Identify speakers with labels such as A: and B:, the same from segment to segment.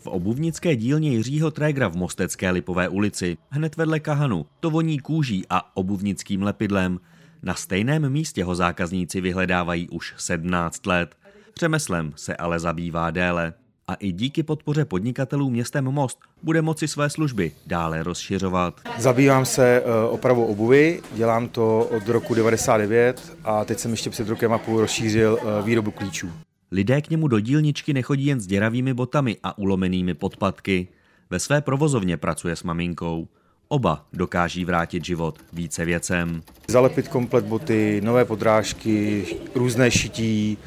A: V obuvnické dílně Jiřího Trégra v Mostecké Lipové ulici, hned vedle Kahanu, to voní kůží a obuvnickým lepidlem. Na stejném místě ho zákazníci vyhledávají už 17 let. Řemeslem se ale zabývá déle. A i díky podpoře podnikatelů městem Most bude moci své služby dále rozšiřovat.
B: Zabývám se eh, opravou obuvy, dělám to od roku 99 a teď jsem ještě před rokem a půl rozšířil eh, výrobu klíčů.
A: Lidé k němu do dílničky nechodí jen s děravými botami a ulomenými podpatky. Ve své provozovně pracuje s maminkou. Oba dokáží vrátit život více věcem.
B: Zalepit komplet boty, nové podrážky, různé šití,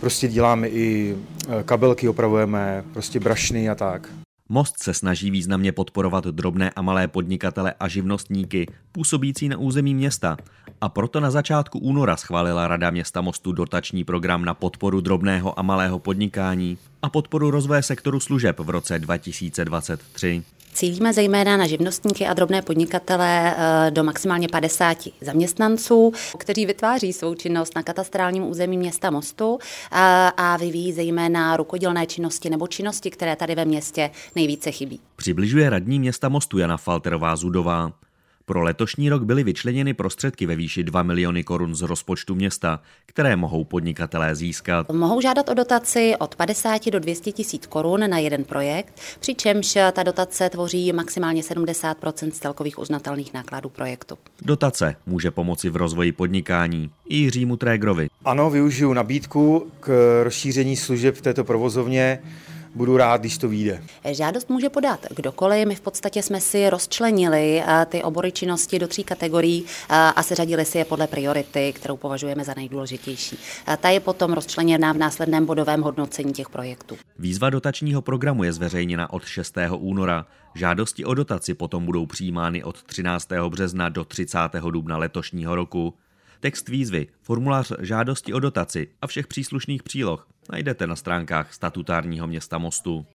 B: prostě děláme i eh, kabelky, opravujeme, prostě brašny a tak.
A: Most se snaží významně podporovat drobné a malé podnikatele a živnostníky působící na území města a proto na začátku února schválila Rada města Mostu dotační program na podporu drobného a malého podnikání a podporu rozvoje sektoru služeb v roce 2023.
C: Cílíme zejména na živnostníky a drobné podnikatele eh, do maximálně 50 zaměstnanců, kteří vytváří svou činnost na katastrálním území města Mostu a, a vyvíjí zejména rukodělné činnosti nebo činnosti, které tady ve městě nejvíce chybí.
A: Přibližuje radní města Mostu Jana Falterová Zudová. Pro letošní rok byly vyčleněny prostředky ve výši 2 miliony korun z rozpočtu města, které mohou podnikatelé získat.
C: Mohou žádat o dotaci od 50 do 200 tisíc korun na jeden projekt, přičemž ta dotace tvoří maximálně 70 z celkových uznatelných nákladů projektu.
A: Dotace může pomoci v rozvoji podnikání i Jiřímu Trégrovi.
B: Ano, využiju nabídku k rozšíření služeb v této provozovně budu rád, když to vyjde.
C: Žádost může podat kdokoliv. My v podstatě jsme si rozčlenili eh, ty obory činnosti do tří kategorií eh, a seřadili si je podle priority, kterou považujeme za nejdůležitější. Eh, ta je potom rozčleněná v následném bodovém hodnocení těch projektů.
A: Výzva dotačního programu je zveřejněna od 6. února. Žádosti o dotaci potom budou přijímány od 13. března do 30. dubna letošního roku. Text výzvy, formulář žádosti o dotaci a všech příslušných příloh najdete na stránkách statutárního města Mostu.